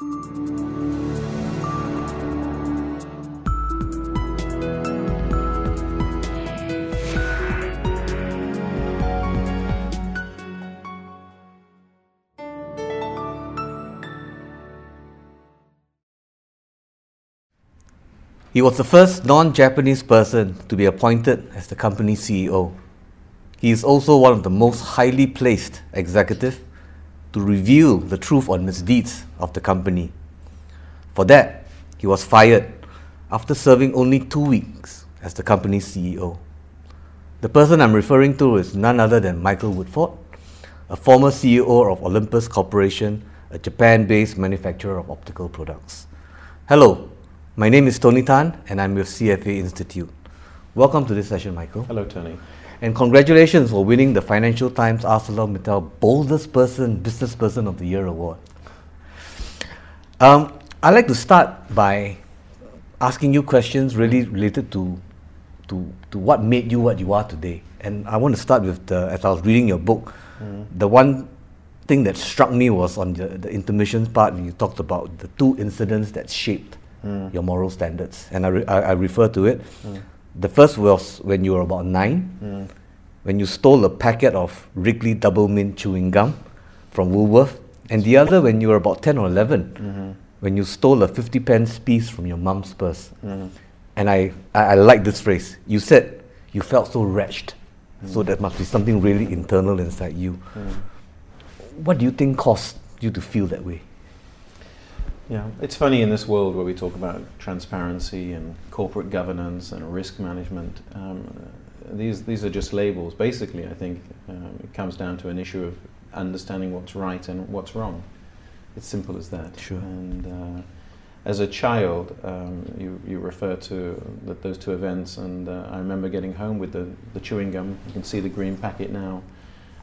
He was the first non Japanese person to be appointed as the company's CEO. He is also one of the most highly placed executives to reveal the truth on misdeeds of the company. For that, he was fired after serving only two weeks as the company's CEO. The person I'm referring to is none other than Michael Woodford, a former CEO of Olympus Corporation, a Japan based manufacturer of optical products. Hello, my name is Tony Tan, and I'm with CFA Institute. Welcome to this session, Michael. Hello, Tony. And congratulations for winning the Financial Times ArcelorMittal Boldest Person, Business Person of the Year award. Um, I'd like to start by asking you questions really related to, to, to what made you what you are today. And I want to start with the, as I was reading your book, mm. the one thing that struck me was on the, the intermissions part when you talked about the two incidents that shaped mm. your moral standards. And I, re- I, I, refer to it. Mm. The first was when you were about nine, mm. when you stole a packet of Wrigley Doublemint chewing gum from Woolworth, and the other when you were about 10 or 11, mm-hmm. when you stole a 50 pence piece from your mum's purse. Mm-hmm. And I, I, I like this phrase. You said you felt so wretched, so mm. there must be something really internal inside you. Mm. What do you think caused you to feel that way? Yeah, it's funny in this world where we talk about transparency and corporate governance and risk management. Um, these these are just labels. Basically, I think um, it comes down to an issue of understanding what's right and what's wrong. It's simple as that. Sure. And uh, as a child, um, you, you refer to the, those two events, and uh, I remember getting home with the, the chewing gum. You can see the green packet now.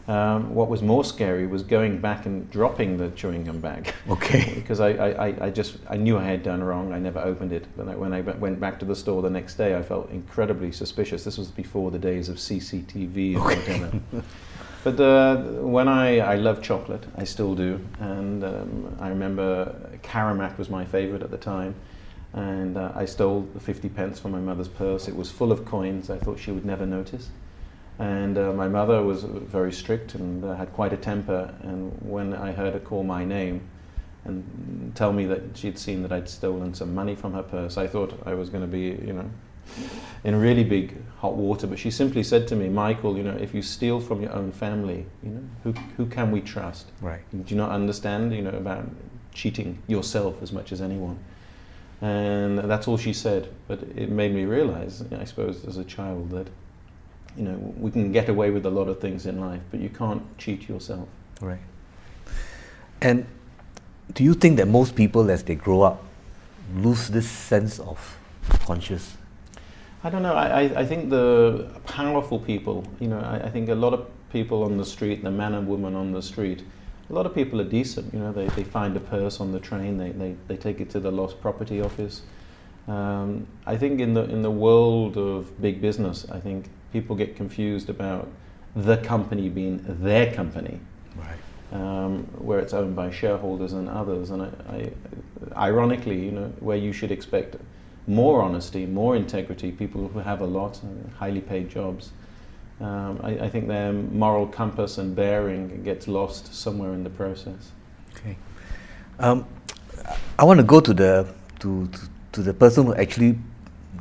Um, what was more scary was going back and dropping the chewing gum bag. Okay. because I, I, I just I knew I had done wrong. I never opened it. But when I went back to the store the next day, I felt incredibly suspicious. This was before the days of CCTV and okay. whatever. but uh, when I I love chocolate, I still do, and um, I remember Caramac was my favorite at the time. And uh, I stole the 50 pence from my mother's purse. It was full of coins. I thought she would never notice. And uh, my mother was very strict and uh, had quite a temper. And when I heard her call my name and tell me that she'd seen that I'd stolen some money from her purse, I thought I was going to be, you know, in really big hot water. But she simply said to me, Michael, you know, if you steal from your own family, you know, who, who can we trust? Right. Do you not understand, you know, about cheating yourself as much as anyone? And that's all she said. But it made me realize, I suppose, as a child, that you know, we can get away with a lot of things in life, but you can't cheat yourself. Right. And do you think that most people, as they grow up, lose this sense of conscience? I don't know. I, I, think the powerful people, you know, I, I think a lot of people on the street, the man and woman on the street, a lot of people are decent. You know, they, they find a purse on the train, they, they, they take it to the lost property office. Um, I think in the in the world of big business, I think people get confused about the company being their company, right. um, where it's owned by shareholders and others. And I, I, ironically, you know, where you should expect more honesty, more integrity, people who have a lot, highly paid jobs. Um, I, I, think their moral compass and bearing gets lost somewhere in the process. Okay. Um, I want to go to the to, to, to the person who actually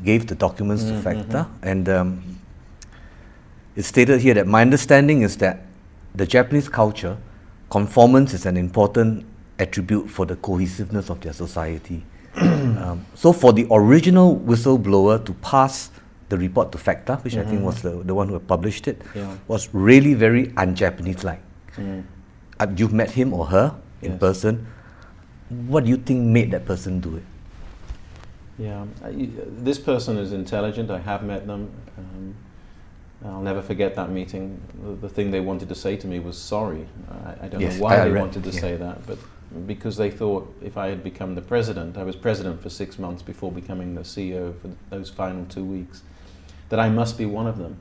gave the documents mm-hmm. to FACTA, and um, it's stated here that my understanding is that the Japanese culture, conformance is an important attribute for the cohesiveness of their society. um, so for the original whistleblower to pass the report to FACTA, which mm-hmm. I think was the, the one who published it, yeah. was really very un-Japanese-like. Mm. Uh, you've met him or her in yes. person. What do you think made that person do it? Yeah, this person is intelligent. I have met them. Um, I'll never forget that meeting. The, the, thing they wanted to say to me was sorry. I, I don't yes, know why I they read, wanted to yeah. say that, but because they thought if I had become the president, I was president for six months before becoming the CEO for those final two weeks, that I must be one of them.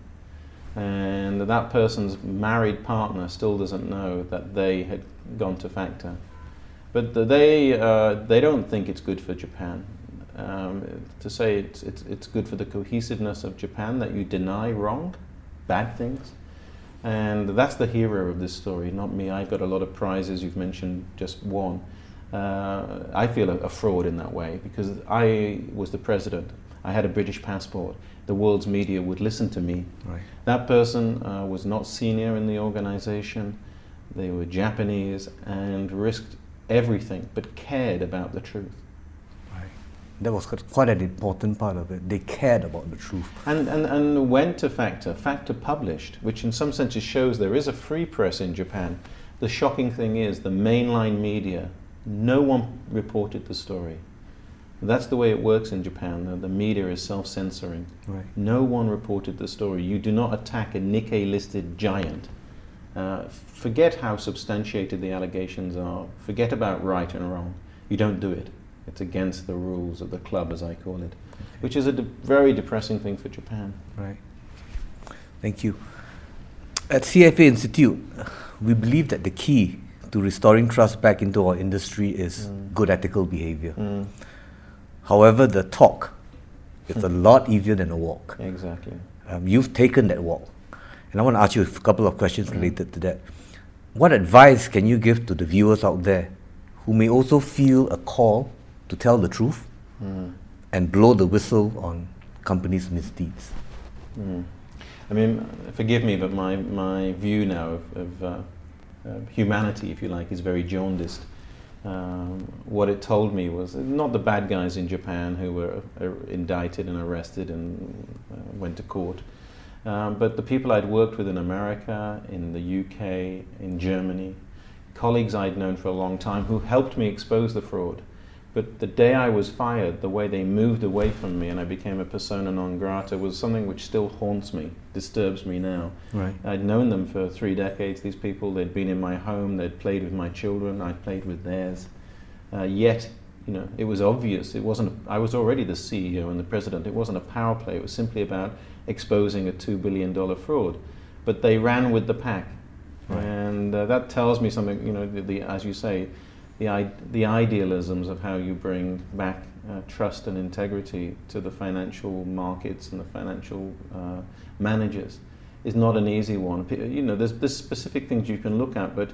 And that person's married partner still doesn't know that they had gone to FACTA. But the, they, uh, they don't think it's good for Japan. Um, to say it's, it's, it's good for the cohesiveness of Japan that you deny wrong, bad things. And that's the hero of this story, not me. I've got a lot of prizes, you've mentioned just one. Uh, I feel a, a fraud in that way because I was the president. I had a British passport. The world's media would listen to me. Right. That person uh, was not senior in the organization. They were Japanese and risked everything but cared about the truth. That was quite- quite an important part of it. They cared about the truth. And, and, and went to FACTA. FACTA published, which in some senses shows there is a free press in Japan. The shocking thing is the mainline media, no one reported the story. That's the way it works in Japan. The, the media is self censoring. Right. No one reported the story. You do not attack a Nikkei listed giant. Uh, forget how substantiated the allegations are. Forget about right and wrong. You don't do it. It's against the rules of the club, as I call it, which is a de- very depressing thing for Japan. Right. Thank you. At CFA Institute, we believe that the key to restoring trust back into our industry is good ethical behavior. Mm, However, the talk is a lot easier than the walk. exactly. Um, you've taken that walk. And I want to ask you a couple of questions related to that. What advice can you give to the viewers out there who may also feel a call to tell the truth Mm. and blow the whistle on companies' misdeeds? Mm. I mean, forgive me, but my, my view now of, of uh, uh, humanity, if you like, is very jaundiced. Um, what it told me was not the bad guys in Japan who were uh, indicted and arrested and uh, went to court, um, but the people I'd worked with in America, in the UK, in Germany, colleagues I'd known for a long time who helped me expose the fraud. But the day I was fired, the way they moved away from me and I became a persona non grata was something which still haunts me, disturbs me now. Right. I'd known them for three decades, these people. They'd been in my home, they'd played with my children, I played with theirs. Uh, yet, you know, it was obvious. It wasn't. I was already the CEO and the president. It wasn't a power play. It was simply about exposing a two billion dollar fraud. But they ran with the pack, Right. and uh, that tells me something. You know, the, the as you say, the idealisms of how you bring back uh, trust and integrity to the financial markets and the financial uh, managers is not an easy one. You know, there's, there's specific things you can look at, but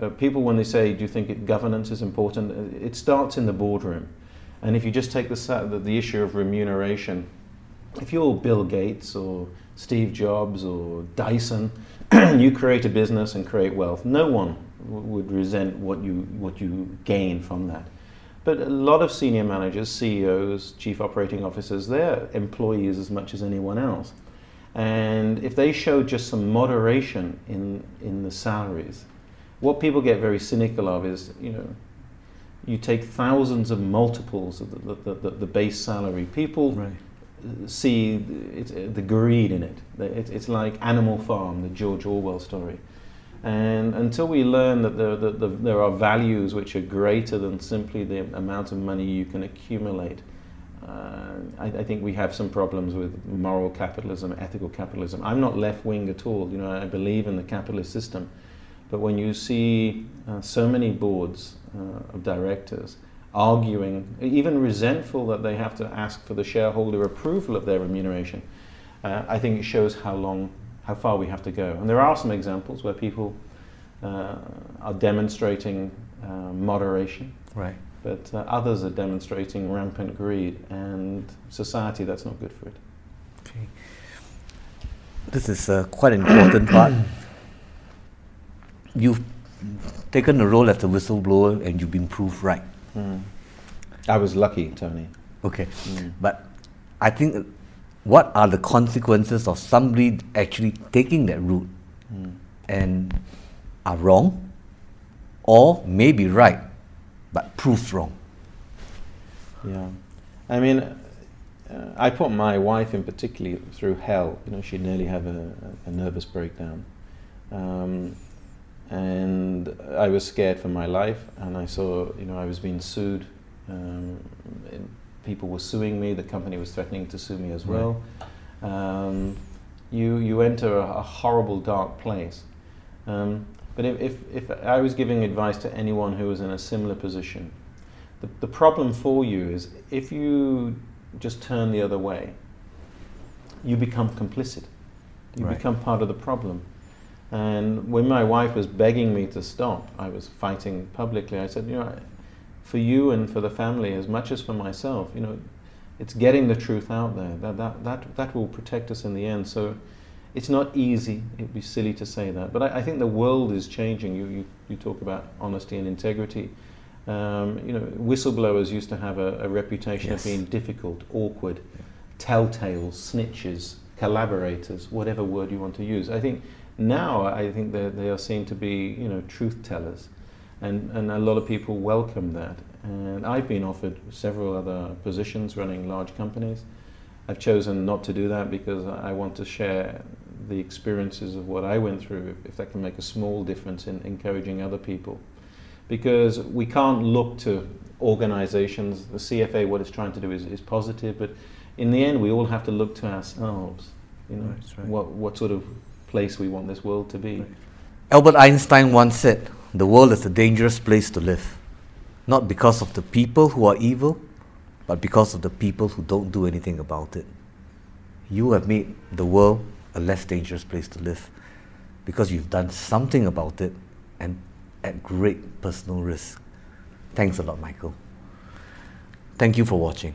uh, people, when they say, "Do you think governance is important?" uh, It starts in the boardroom, and if you just take the the issue of remuneration, if you're Bill Gates or Steve Jobs or Dyson, you create a business and create wealth. No one would resent what you what you gain from that. But a lot of senior managers, CEOs, chief operating officers, they're employees as much as anyone else. And if they show just some moderation in, in the salaries, what people get very cynical of is, you know, you take thousands of multiples of the, the, the, the base salary. People Right. See the, uh, the greed in it. It's, like Animal Farm, the George Orwell story. And until we learn that there, there are values which are greater than simply the amount of money you can accumulate, uh, I, I think we have some problems with moral capitalism, ethical capitalism. I'm not left wing at all. You know, I believe in the capitalist system. But when you see uh, so many boards uh, of directors arguing, even resentful that they have to ask for the shareholder approval of their remuneration, uh, I think it shows how long, how far we have to go. And there are some examples where people uh, are demonstrating uh, moderation, Right. but uh, others are demonstrating rampant greed, and society that's not good for it. Okay. This is uh, quite an important part. You've taken the role as a whistleblower and you've been proved right. I was lucky, Tony. Okay. Mm. But I think what are the consequences of somebody actually taking that route and are wrong or maybe right but proved wrong? Yeah, I mean, uh, I put my wife in particular through hell. You know, she'd nearly have a, a nervous breakdown, um, and I was scared for my life. And I saw, you know, I was being sued. Um, and people were suing me. The company was threatening to sue me as well. Um, you you enter a, a horrible dark place. Um, But if, if, if I was giving advice to anyone who was in a similar position, the, the problem for you is if you just turn the other way, you become complicit. You Right. become part of the problem. And when my wife was begging me to stop, I was fighting publicly. I said, you know, for you and for the family, as much as for myself, you know, it's getting the truth out there. That, that, that, that will protect us in the end. So it's not easy. It'd be silly to say that. But I, I think the world is changing. You, you, you talk about honesty and integrity. Um, you know, whistleblowers used to have a, a reputation Yes. of being difficult, awkward, telltales, snitches, collaborators, whatever word you want to use. I think now I think that they are seen to be, you know, truth tellers, and and a lot of people welcome that. And I've been offered several other positions running large companies. I've chosen not to do that because I want to share the experiences of what I went through, if that can make a small difference in encouraging other people. Because we can't look to organizations, the CFA, what it's trying to do is, is positive, but in the end, we all have to look to ourselves, you know, That's right. what, what sort of place we want this world to be. Albert Einstein once said, The world is a dangerous place to live. Not because of the people who are evil, but because of the people who don't do anything about it. You have made the world a less dangerous place to live because you've done something about it and at great personal risk. Thanks a lot, Michael. Thank you for watching.